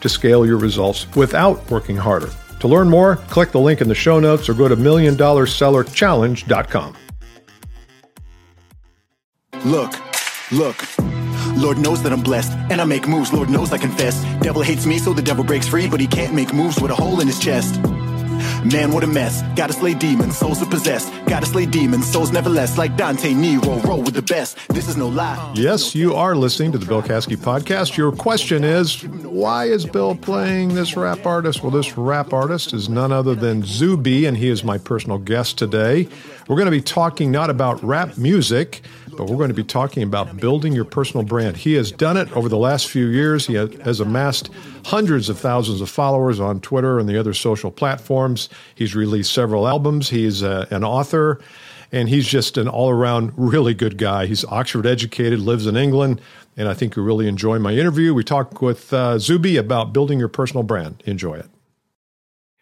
to scale your results without working harder. To learn more, click the link in the show notes or go to milliondollarsellerchallenge.com. Look, look. Lord knows that I'm blessed, and I make moves. Lord knows I confess. Devil hates me, so the devil breaks free, but he can't make moves with a hole in his chest. Man, what a mess. Gotta slay demons, souls are possessed. Gotta slay demons, souls never less. Like Dante Nero, roll with the best. This is no lie. Yes, you are listening to the Bill Caskey podcast. Your question is why is Bill playing this rap artist? Well, this rap artist is none other than Zuby, and he is my personal guest today. We're going to be talking not about rap music, but we're going to be talking about building your personal brand. He has done it over the last few years. He has amassed hundreds of thousands of followers on Twitter and the other social platforms. He's released several albums. He's uh, an author, and he's just an all around really good guy. He's Oxford educated, lives in England, and I think you'll really enjoy my interview. We talk with uh, Zuby about building your personal brand. Enjoy it.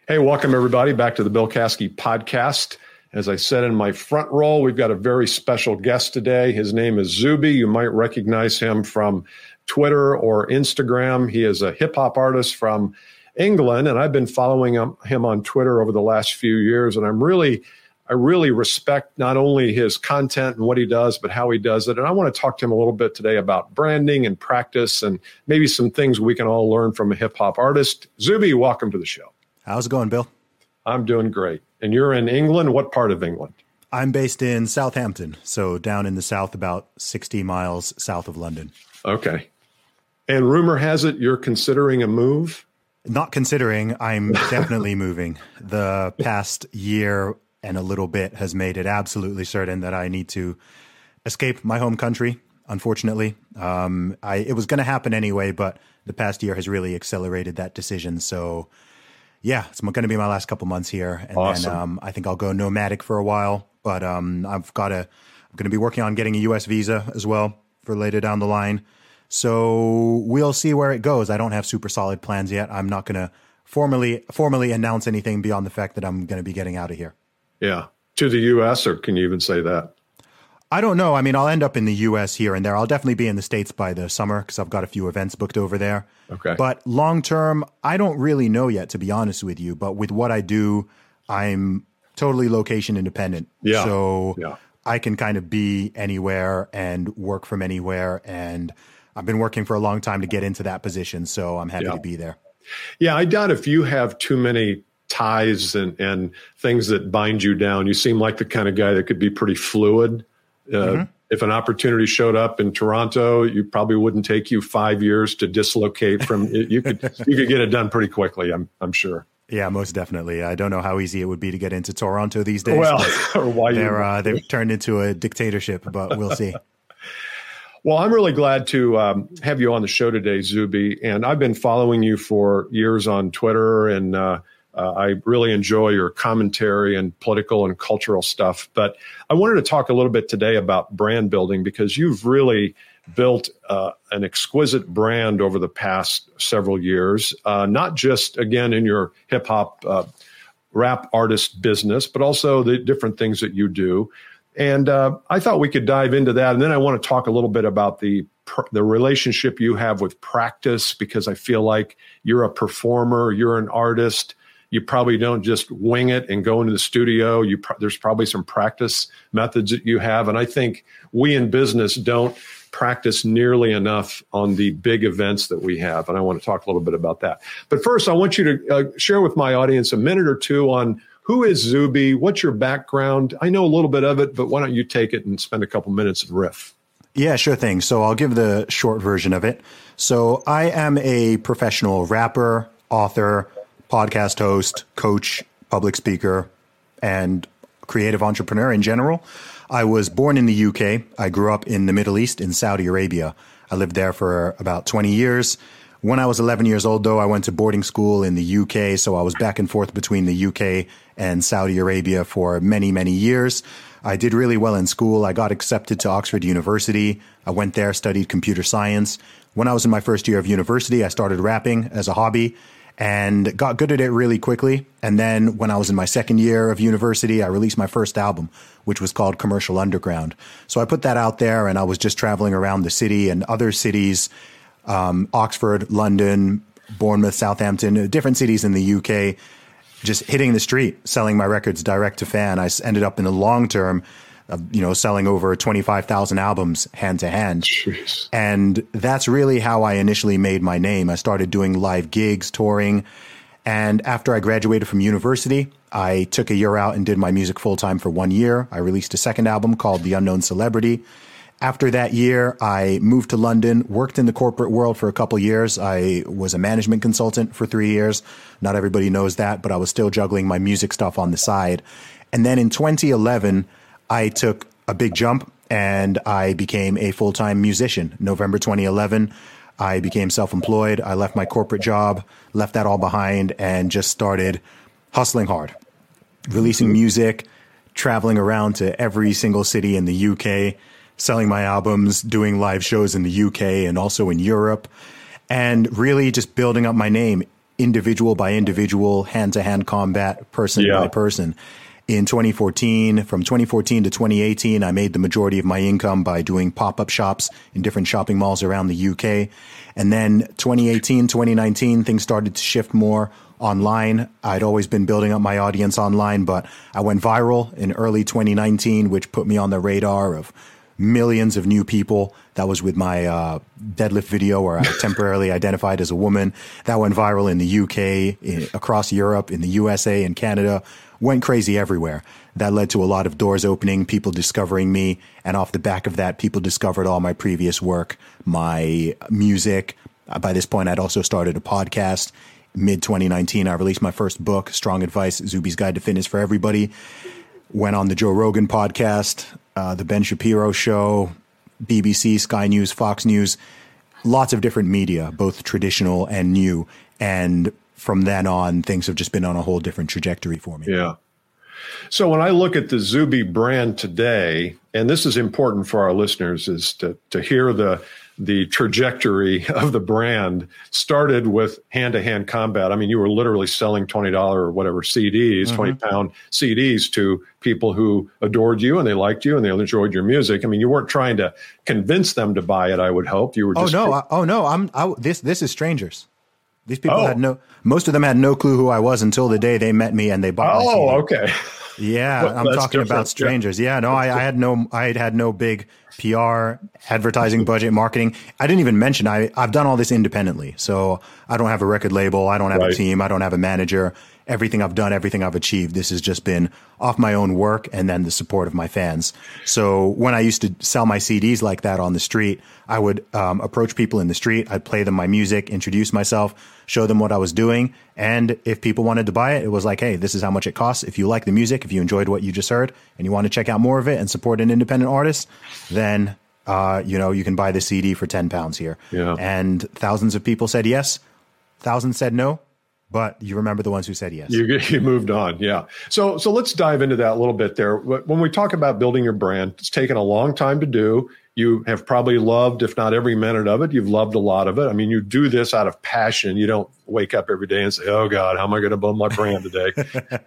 Hey, welcome everybody back to the Bill Caskey podcast. As I said in my front roll, we've got a very special guest today. His name is Zuby. You might recognize him from Twitter or Instagram. He is a hip hop artist from England, and I've been following him on Twitter over the last few years. And I'm really, I really respect not only his content and what he does, but how he does it. And I want to talk to him a little bit today about branding and practice, and maybe some things we can all learn from a hip hop artist. Zuby, welcome to the show. How's it going, Bill? I'm doing great. And you're in England. What part of England? I'm based in Southampton, so down in the south, about 60 miles south of London. Okay. And rumor has it you're considering a move? Not considering, I'm definitely moving. The past year and a little bit has made it absolutely certain that I need to escape my home country. Unfortunately, um, I it was going to happen anyway, but the past year has really accelerated that decision. So yeah, it's going to be my last couple months here, and awesome. then um, I think I'll go nomadic for a while. But um, I've got to, I'm going to be working on getting a U.S. visa as well for later down the line. So we'll see where it goes. I don't have super solid plans yet. I'm not going to formally formally announce anything beyond the fact that I'm going to be getting out of here. Yeah, to the U.S. or can you even say that? I don't know. I mean, I'll end up in the U.S. here and there. I'll definitely be in the States by the summer because I've got a few events booked over there. Okay. But long term, I don't really know yet, to be honest with you. But with what I do, I'm totally location independent. Yeah. So yeah. I can kind of be anywhere and work from anywhere. And I've been working for a long time to get into that position. So I'm happy yeah. to be there. Yeah. I doubt if you have too many ties and, and things that bind you down, you seem like the kind of guy that could be pretty fluid uh, mm-hmm. If an opportunity showed up in Toronto, you probably wouldn't take you five years to dislocate from. you could you could get it done pretty quickly. I'm I'm sure. Yeah, most definitely. I don't know how easy it would be to get into Toronto these days. Well, or why they're uh, they've turned into a dictatorship, but we'll see. Well, I'm really glad to um, have you on the show today, Zuby. And I've been following you for years on Twitter, and uh, uh, I really enjoy your commentary and political and cultural stuff. But I wanted to talk a little bit today about brand building because you've really built uh, an exquisite brand over the past several years, uh, not just, again, in your hip hop uh, rap artist business, but also the different things that you do. And uh, I thought we could dive into that. And then I want to talk a little bit about the the relationship you have with practice because I feel like you're a performer, you're an artist, you probably don't just wing it and go into the studio. You there's probably some practice methods that you have, and I think we in business don't practice nearly enough on the big events that we have. And I want to talk a little bit about that. But first, I want you to uh, share with my audience a minute or two on who is Zuby, what's your background. I know a little bit of it, but why don't you take it and spend a couple minutes and riff? Yeah, sure thing. So I'll give the short version of it. So I am a professional rapper, author, podcast host, coach, public speaker, and creative entrepreneur in general. I was born in the UK. I grew up in the Middle East in Saudi Arabia. I lived there for about 20 years. When I was 11 years old, though, I went to boarding school in the UK, so I was back and forth between the UK and Saudi Arabia for many, many years. I did really well in school. I got accepted to Oxford University. I went there, studied computer science. When I was in my first year of university, I started rapping as a hobby and got good at it really quickly. And then when I was in my second year of university, I released my first album, which was called Commercial Underground. So I put that out there and I was just traveling around the city and other cities, um, Oxford, London, Bournemouth, Southampton, different cities in the UK, just hitting the street, selling my records direct to fan. I ended up in the long term you know, selling over 25,000 albums hand to hand. And that's really how I initially made my name. I started doing live gigs, touring. And after I graduated from university, I took a year out and did my music full time for one year. I released a second album called The Unknown Celebrity. After that year, I moved to London, worked in the corporate world for a couple years. I was a management consultant for three years. Not everybody knows that, but I was still juggling my music stuff on the side. And then in 2011, I took a big jump and I became a full time musician. November 2011, I became self employed. I left my corporate job, left that all behind, and just started hustling hard, releasing mm-hmm. music, traveling around to every single city in the UK, selling my albums, doing live shows in the UK and also in Europe, and really just building up my name individual by individual, hand to hand combat, person yeah. by person in 2014. From 2014 to 2018, I made the majority of my income by doing pop up shops in different shopping malls around the UK. And then 2018, 2019, things started to shift more online. I'd always been building up my audience online, but I went viral in early 2019, which put me on the radar of millions of new people. That was with my uh, deadlift video where I temporarily identified as a woman. That went viral in the UK, in, across Europe, in the USA and Canada went crazy everywhere. That led to a lot of doors opening, people discovering me. And off the back of that, people discovered all my previous work, my music. Uh, by this point, I'd also started a podcast. Mid 2019, I released my first book, Strong Advice Zuby's Guide to Fitness for Everybody. Went on the Joe Rogan podcast, uh, the Ben Shapiro show, BBC, Sky News, Fox News, lots of different media, both traditional and new. And from then on, things have just been on a whole different trajectory for me. Yeah. So when I look at the Zuby brand today, and this is important for our listeners, is to to hear the the trajectory of the brand started with hand to hand combat. I mean, you were literally selling $20 or whatever CDs, mm-hmm. 20 pound CDs to people who adored you and they liked you and they enjoyed your music. I mean, you weren't trying to convince them to buy it, I would hope. You were oh, just. Oh, no. I, oh, no. I'm, I, this, this is strangers. These people oh. had no, most of them had no clue who I was until the day they met me and they bought. Oh, okay. Yeah, well, I'm talking different. about strangers. Yeah, yeah no, I, I, had no, I had had no big PR, advertising budget, marketing. I didn't even mention I, I've done all this independently. So I don't have a record label. I don't have right. a team. I don't have a manager everything I've done, everything I've achieved, this has just been off my own work and then the support of my fans. So when I used to sell my CDs like that on the street, I would um, approach people in the street. I'd play them my music, introduce myself, show them what I was doing. And if people wanted to buy it, it was like, hey, this is how much it costs. If you like the music, if you enjoyed what you just heard and you want to check out more of it and support an independent artist, then uh, you know, you can buy the CD for 10 pounds here. Yeah. And thousands of people said yes. Thousands said no but you remember the ones who said yes. You, you moved on, yeah. So so let's dive into that a little bit there. When we talk about building your brand, it's taken a long time to do. You have probably loved, if not every minute of it, you've loved a lot of it. I mean, you do this out of passion. You don't wake up every day and say, "Oh God, how am I going to build my brand today?"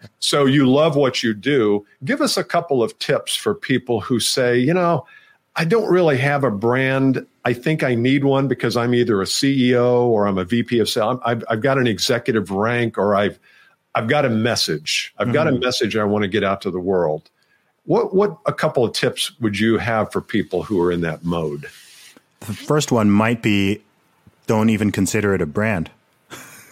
so you love what you do. Give us a couple of tips for people who say, you know, I don't really have a brand. I think I need one because I'm either a CEO or I'm a VP of sales. I've, I've got an executive rank or I've I've got a message. I've mm-hmm. got a mm-hmm. message I want to get out to the world. What what a couple of tips would you have for people who are in that mode? The first one might be don't even consider it a brand.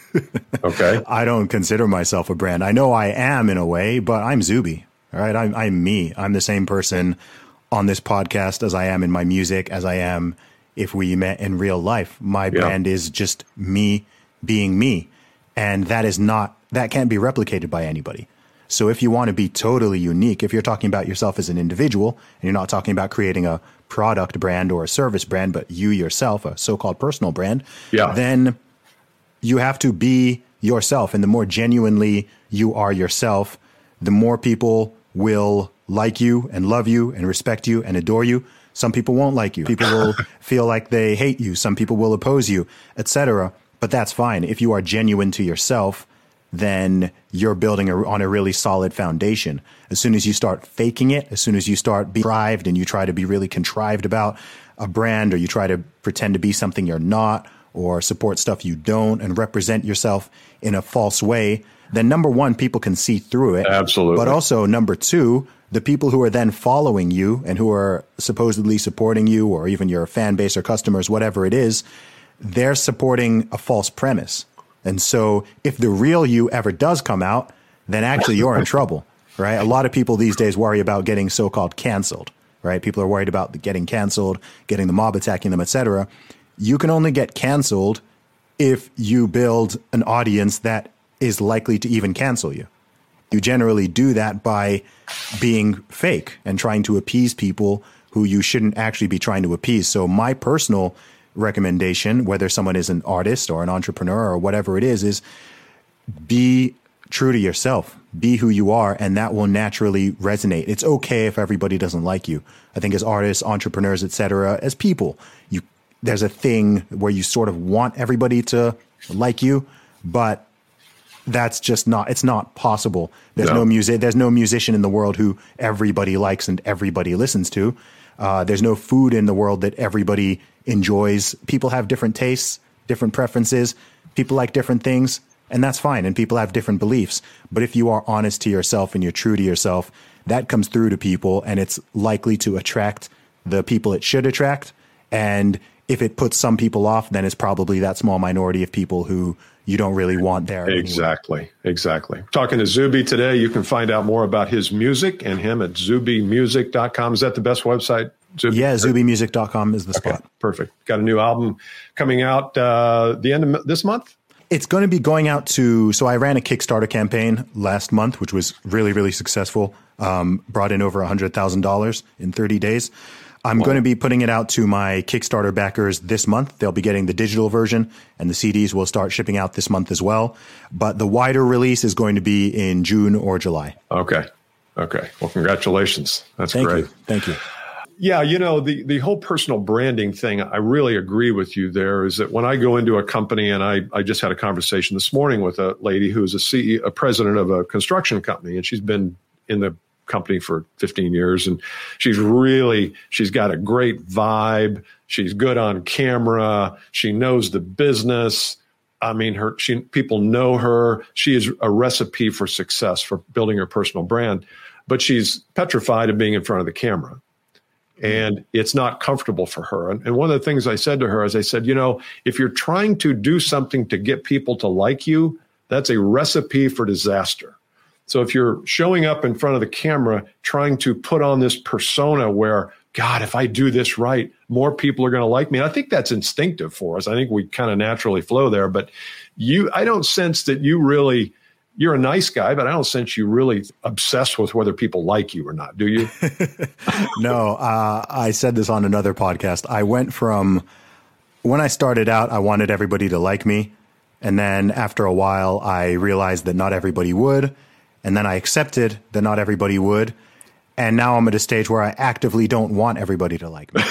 okay. I don't consider myself a brand. I know I am in a way, but I'm Zuby. All right. I'm, I'm me. I'm the same person on this podcast as I am in my music, as I am if we met in real life. My yeah. brand is just me being me. And that is not, that can't be replicated by anybody. So if you want to be totally unique, if you're talking about yourself as an individual and you're not talking about creating a product brand or a service brand, but you yourself, a so-called personal brand, yeah. then you have to be yourself. And the more genuinely you are yourself, the more people will like you and love you and respect you and adore you. Some people won't like you. People will feel like they hate you. Some people will oppose you, etc. But that's fine. If you are genuine to yourself, then you're building a, on a really solid foundation. As soon as you start faking it, as soon as you start being contrived and you try to be really contrived about a brand or you try to pretend to be something you're not or support stuff you don't and represent yourself in a false way, then number one, people can see through it. Absolutely. But also, number two, the people who are then following you and who are supposedly supporting you or even your fan base or customers, whatever it is, they're supporting a false premise. And so if the real you ever does come out, then actually you're in trouble, right? A lot of people these days worry about getting so-called canceled, right? People are worried about getting canceled, getting the mob attacking them, etc. You can only get canceled if you build an audience that is likely to even cancel you. You generally do that by being fake and trying to appease people who you shouldn't actually be trying to appease. So my personal recommendation, whether someone is an artist or an entrepreneur or whatever it is, is be true to yourself. Be who you are, and that will naturally resonate. It's okay if everybody doesn't like you. I think as artists, entrepreneurs, etc., as people, you there's a thing where you sort of want everybody to like you, but that's just not it's not possible. There's no, no music there's no musician in the world who everybody likes and everybody listens to. Uh, there's no food in the world that everybody enjoys. People have different tastes, different preferences. People like different things, and that's fine. And people have different beliefs. But if you are honest to yourself and you're true to yourself, that comes through to people, and it's likely to attract the people it should attract. And if it puts some people off, then it's probably that small minority of people who you don't really want there. Exactly. Anyway. Exactly. Talking to Zuby today, you can find out more about his music and him at zubymusic.com. Is that the best website? Zuby? Yeah, zubymusic.com is the okay, spot. Perfect. Got a new album coming out uh, the end of this month? It's going to be going out to. So I ran a Kickstarter campaign last month, which was really, really successful. Um, brought in over $100,000 in 30 days. I'm going to be putting it out to my Kickstarter backers this month. They'll be getting the digital version, and the CDs will start shipping out this month as well. But the wider release is going to be in June or July. Okay. Okay. Well, congratulations. That's Thank great. You. Thank you. Yeah, you know, the, the whole personal branding thing, I really agree with you there is that when I go into a company and I, I just had a conversation this morning with a lady who is a CEO, a president of a construction company, and she's been in the company for 15 years and she's really she's got a great vibe. She's good on camera. She knows the business. I mean her she people know her. She is a recipe for success for building her personal brand but she's petrified of being in front of the camera. And it's not comfortable for her. And, and one of the things i said to her is i said you know if you're trying to do something to get people to like you that's a recipe for disaster so if you're showing up in front of the camera trying to put on this persona where, God, if I do this right, more people are going to like me. And I think that's instinctive for us. I think we kind of naturally flow there. But you, I don't sense that you really, you're a nice guy, but I don't sense you really obsessed with whether people like you or not. Do you? no, uh, I said this on another podcast. I went from when I started out, I wanted everybody to like me. And then after a while, I realized that not everybody would and then I accepted that not everybody would. And now I'm at a stage where I actively don't want everybody to like me.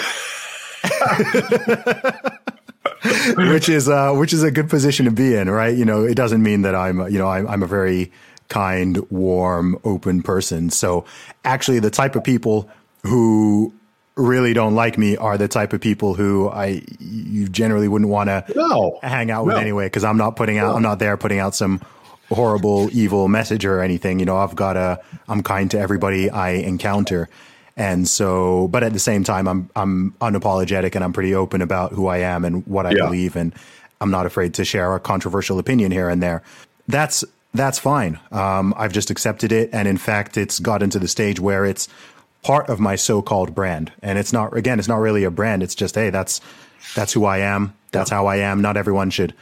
which is uh, which is a good position to be in, right? You know, it doesn't mean that I'm you know I'm, I'm a very kind, warm, open person. So actually, the type of people who really don't like me are the type of people who I you generally wouldn't want to no, hang out with no. anyway because I'm not putting out no. I'm not there putting out some horrible, evil message or anything. You know, I've got a, I'm kind to everybody I encounter. And so, but at the same time, I'm, I'm unapologetic and I'm pretty open about who I am and what I yeah. believe. And I'm not afraid to share a controversial opinion here and there. That's, that's fine. Um, I've just accepted it. And in fact, it's gotten to the stage where it's part of my so-called brand. And it's not, again, it's not really a brand. It's just, Hey, that's, that's who I am. That's how I am. Not everyone should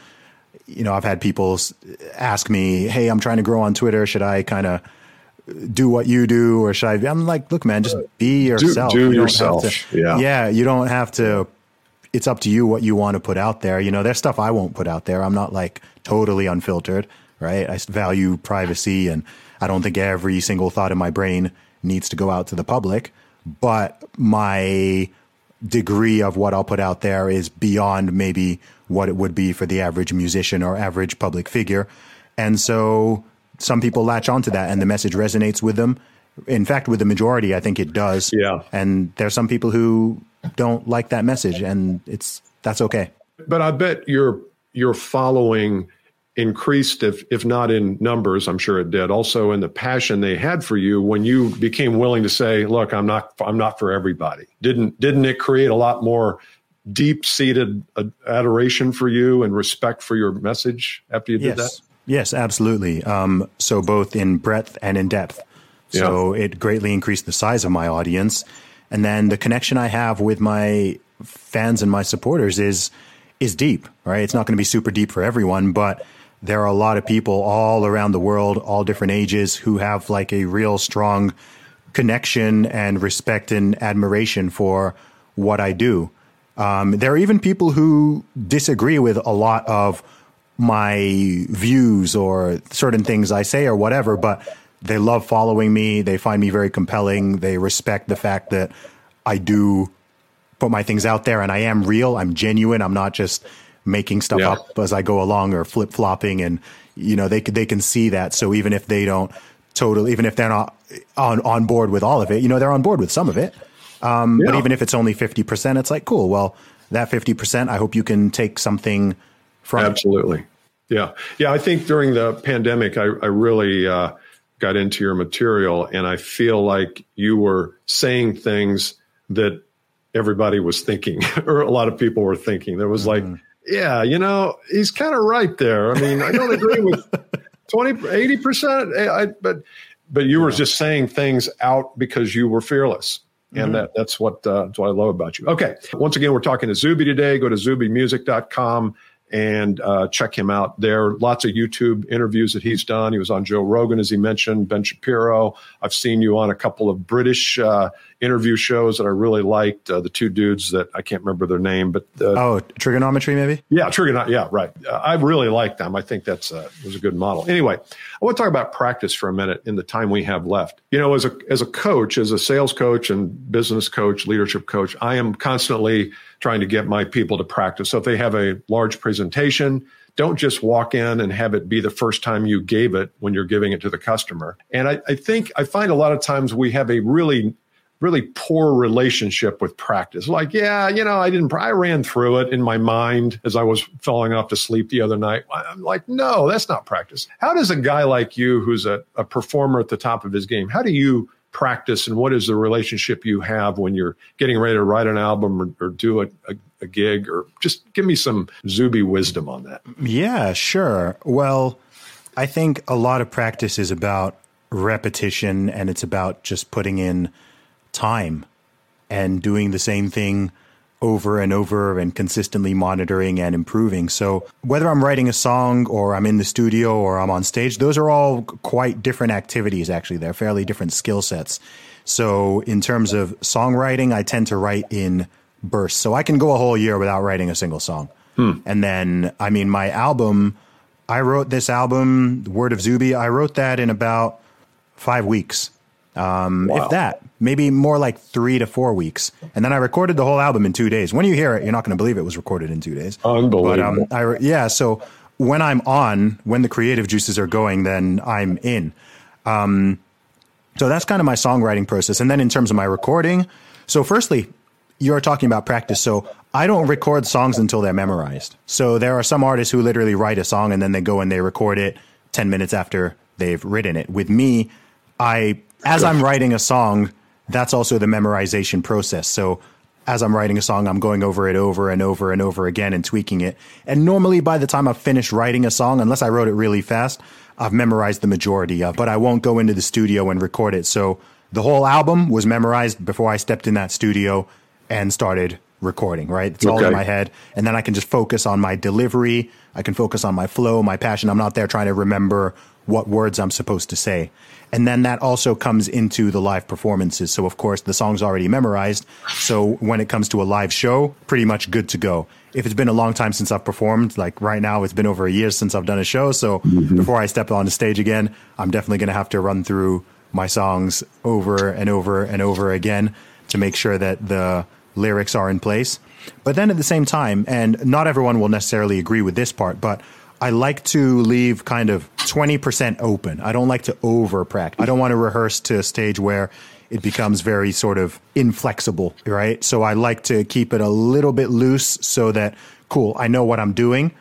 you know, I've had people ask me, "Hey, I'm trying to grow on Twitter. Should I kind of do what you do, or should I?" I'm like, "Look, man, just be yourself. Do, do you yourself. To, yeah, yeah. You don't have to it's up to you what you want to put out there. You know, there's stuff I won't put out there. I'm not like totally unfiltered, right? I value privacy and I don't think every single thought in my brain needs to go out to the public, but my degree of what I'll put out there is beyond maybe what it would be for the average musician or average public figure. And so some people latch onto that and the message resonates with them. In fact, with the majority, I think it does. Yeah. And there's some people who don't like that message and it's that's okay. But I bet you're you're following increased if if not in numbers i'm sure it did also in the passion they had for you when you became willing to say look i'm not i'm not for everybody. Didn't didn't it create a lot more deep seated adoration for you and respect for your message after you did yes. that? Yes. Absolutely. Um, so both in breadth and in depth. So yeah. it greatly increased the size of my audience. And then the connection i have with my fans and my supporters is is deep right? It's not going to be super deep for everyone but there are a lot of people all around the world, all different ages, who have like a real strong connection and respect and admiration for what I do. Um, there are even people who disagree with a lot of my views or certain things I say or whatever, but they love following me. They find me very compelling. They respect the fact that I do put my things out there and I am real. I'm genuine. I'm not just making stuff yeah. up as I go along or flip flopping, and you know they they can see that. So even if they don't totally, even if they're not on on board with all of it, you know they're on board with some of it. Um, yeah. But even if it's only fifty percent, it's like cool. Well, that fifty percent, I hope you can take something from. Absolutely, it. yeah, yeah. I think during the pandemic, I, I really uh, got into your material, and I feel like you were saying things that everybody was thinking, or a lot of people were thinking. There was mm-hmm. like yeah, you know, he's kind of right there. I mean, I don't agree with 20, 80%, eh, I, but, but you were just saying things out because you were fearless. And mm-hmm. that, that's what, uh, that's what I love about you. Okay. Once again, we're talking to Zuby today. Go to zubymusic.com and uh, check him out there. are Lots of YouTube interviews that he's done. He was on Joe Rogan, as he mentioned, Ben Shapiro. I've seen you on a couple of British uh, interview shows that I really liked. Uh, the two dudes that I can't remember their name, but uh, oh, trigonometry maybe. Yeah, Triggernometry. Yeah, right. Uh, I really like them. I think that's uh, was a good model. Anyway, I want to talk about practice for a minute in the time we have left. You know, as a as a coach, as a sales coach and business coach, leadership coach, I am constantly trying to get my people to practice. So if they have a large presentation, don't just walk in and have it be the first time you gave it when you're giving it to the customer. And I, I think I find a lot of times we have a really really poor relationship with practice. Like, yeah, you know, I didn't, I ran through it in my mind as I was falling off to sleep the other night. I'm like, no, that's not practice. How does a guy like you, who's a, a performer at the top of his game, how do you practice and what is the relationship you have when you're getting ready to write an album or, or do a, a, a gig or just give me some Zuby wisdom on that? Yeah, sure. Well, I think a lot of practice is about repetition and it's about just putting in time and doing the same thing over and over and consistently monitoring and improving. So whether I'm writing a song or I'm in the studio or I'm on stage, those are all quite different activities actually. They're fairly different skill sets. So in terms of songwriting, I tend to write in bursts. So I can go a whole year without writing a single song. Hmm. And then I mean my album I wrote this album, Word of Zuby, I wrote that in about 5 weeks. Um, wow. if that, maybe more like three to four weeks. And then I recorded the whole album in two days. When you hear it, you're not going to believe it was recorded in two days. Unbelievable. But, um, I, yeah. So when I'm on, when the creative juices are going, then I'm in. Um, so that's kind of my songwriting process. And then in terms of my recording, so firstly, you're talking about practice. So I don't record songs until they're memorized. So there are some artists who literally write a song and then they go and they record it 10 minutes after they've written it. With me, I as I'm writing a song, that's also the memorization process. So as I'm writing a song, I'm going over it over and over and over again and tweaking it. And normally by the time I've finished writing a song, unless I wrote it really fast, I've memorized the majority of, but I won't go into the studio and record it. So the whole album was memorized before I stepped in that studio and started recording, right? It's all in my head. And then I can just focus on my delivery. I can focus on my flow, my passion. I'm not there trying to remember what words I'm supposed to say. And then that also comes into the live performances. So of course the song's already memorized. So when it comes to a live show, pretty much good to go. If it's been a long time since I've performed, like right now, it's been over a year since I've done a show. So mm-hmm. before I step on the stage again, I'm definitely going to have to run through my songs over and over and over again to make sure that the lyrics are in place. But then at the same time, and not everyone will necessarily agree with this part, but I like to leave kind of 20% open. I don't like to over practice. I don't want to rehearse to a stage where it becomes very sort of inflexible, right? So I like to keep it a little bit loose so that, cool, I know what I'm doing,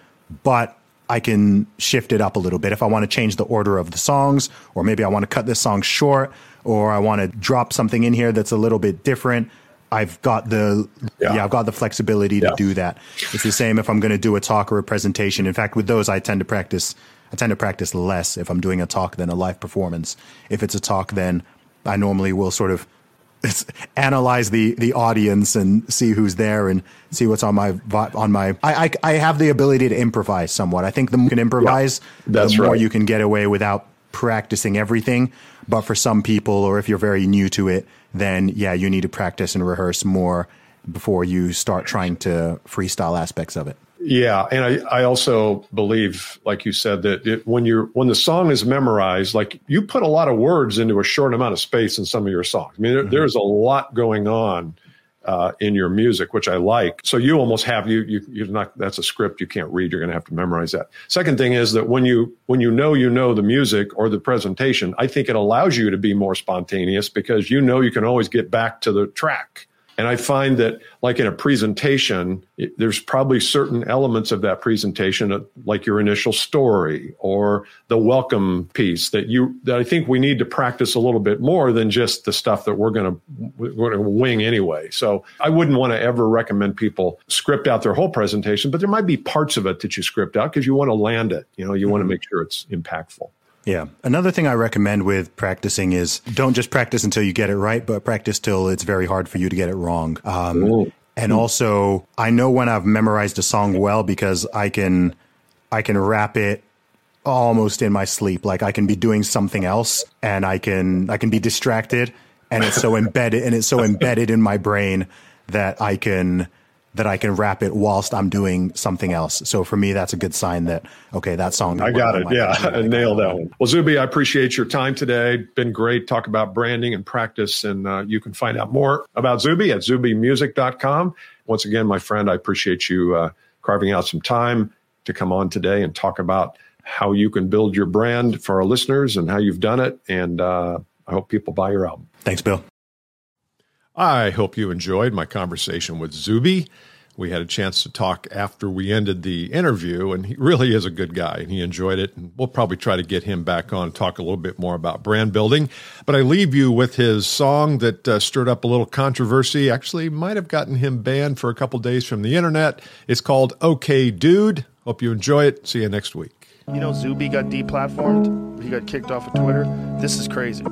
but I can shift it up a little bit. If I want to change the order of the songs, or maybe I want to cut this song short, or I want to drop something in here that's a little bit different, I've got the yeah, yeah I've got the flexibility to yeah. do that. It's the same if I'm going to do a talk or a presentation. In fact, with those, I tend to practice. I tend to practice less if I'm doing a talk than a live performance. If it's a talk, then I normally will sort of analyze the the audience and see who's there and see what's on my on my I I, I have the ability to improvise somewhat. I think the more you can improvise, yeah, the more right. you can get away without practicing everything. But for some people, or if you're very new to it, then yeah, you need to practice and rehearse more before you start trying to freestyle aspects of it. Yeah, and I, I also believe, like you said, that it, when you're when the song is memorized, like you put a lot of words into a short amount of space in some of your songs. I mean, there, mm-hmm. there's a lot going on uh, in your music, which I like. So you almost have you you you're not that's a script you can't read. You're going to have to memorize that. Second thing is that when you when you know you know the music or the presentation, I think it allows you to be more spontaneous because you know you can always get back to the track. And I find that, like in a presentation, it, there's probably certain elements of that presentation, uh, like your initial story or the welcome piece, that you that I think we need to practice a little bit more than just the stuff that we're going to we're going to wing anyway. So I wouldn't want to ever recommend people script out their whole presentation, but there might be parts of it that you script out because you want to land it. You know, you mm-hmm. want to make sure it's impactful. Yeah. Another thing I recommend with practicing is don't just practice until you get it right, but practice till it's very hard for you to get it wrong. Um, and also, I know when I've memorized a song well because I can, I can rap it almost in my sleep. Like I can be doing something else and I can, I can be distracted and it's so embedded and it's so embedded in my brain that I can, that I can rap it whilst I'm doing something else. So for me, that's a good sign that okay, that song. I got it. Yeah, I nailed that one. Well, Zuby, I appreciate your time today. Been great. Talk about branding and practice, and uh, you can find out more about Zuby at zubymusic.com. Once again, my friend, I appreciate you uh, carving out some time to come on today and talk about how you can build your brand for our listeners and how you've done it. And uh, I hope people buy your album. Thanks, Bill. I hope you enjoyed my conversation with Zuby. We had a chance to talk after we ended the interview, and he really is a good guy, and he enjoyed it. And we'll probably try to get him back on, talk a little bit more about brand building. But I leave you with his song that uh, stirred up a little controversy. Actually, might have gotten him banned for a couple days from the internet. It's called "Okay, Dude." Hope you enjoy it. See you next week. You know, Zuby got deplatformed. He got kicked off of Twitter. This is crazy.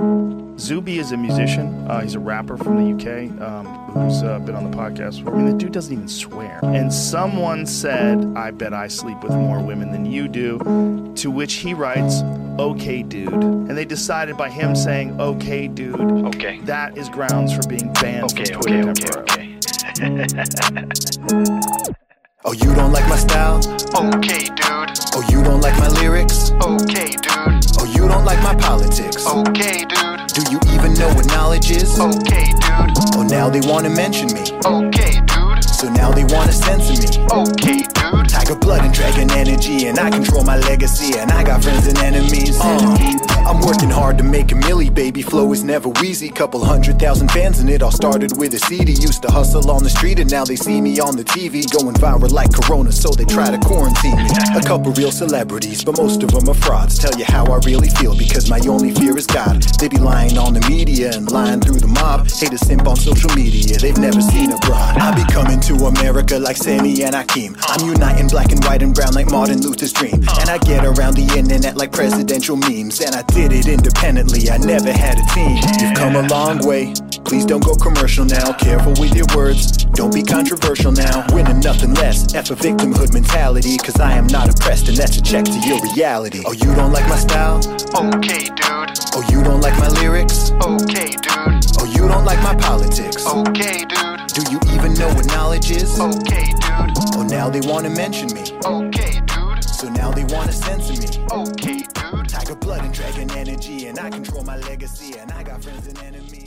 Zuby is a musician. Uh, he's a rapper from the UK um, who's uh, been on the podcast. I mean, the dude doesn't even swear. And someone said, I bet I sleep with more women than you do. To which he writes, okay, dude. And they decided by him saying, okay, dude. Okay. That is grounds for being banned okay, from Twitter okay, okay, okay. Oh, you don't like my style? Okay, dude. Oh, you don't like my lyrics? Okay, dude. Oh, you don't like my politics? Okay, dude. Do you even know what knowledge is? Okay, dude. Oh, now they wanna mention me. Okay, dude. So now they wanna censor me. Okay, dude. Tiger blood and dragon energy, and I control my legacy, and I got friends and enemies. Uh, I'm working hard to make a milli, baby. Flow is never wheezy. Couple hundred thousand fans, and it all started with a CD. Used to hustle on the street, and now they see me on the TV, going viral like Corona, so they try to quarantine me. A couple real celebrities, but most of them are frauds. Tell you how I really feel, because my only fear is God. They be lying on the media and lying through the mob. Hate a simp on social media, they've never seen a broad. I be coming to America like Semmi and Akeem. I'm uniting black and white and brown like Martin Luther's dream. And I get around the internet like presidential memes. And I did it independently, I never had a team. You've come a long way Please don't go commercial now. Careful with your words. Don't be controversial now. Winning nothing less. F a victimhood mentality. Cause I am not oppressed, and that's a check to your reality. Oh, you don't like my style? Okay, dude. Oh, you don't like my lyrics? Okay, dude. Oh, you don't like my politics? Okay, dude. Do you even know what knowledge is? Okay, dude. Oh, now they wanna mention me. Okay, dude. So now they wanna censor me. Okay, dude. Tiger blood and dragon energy, and I control my legacy, and I got friends and enemies.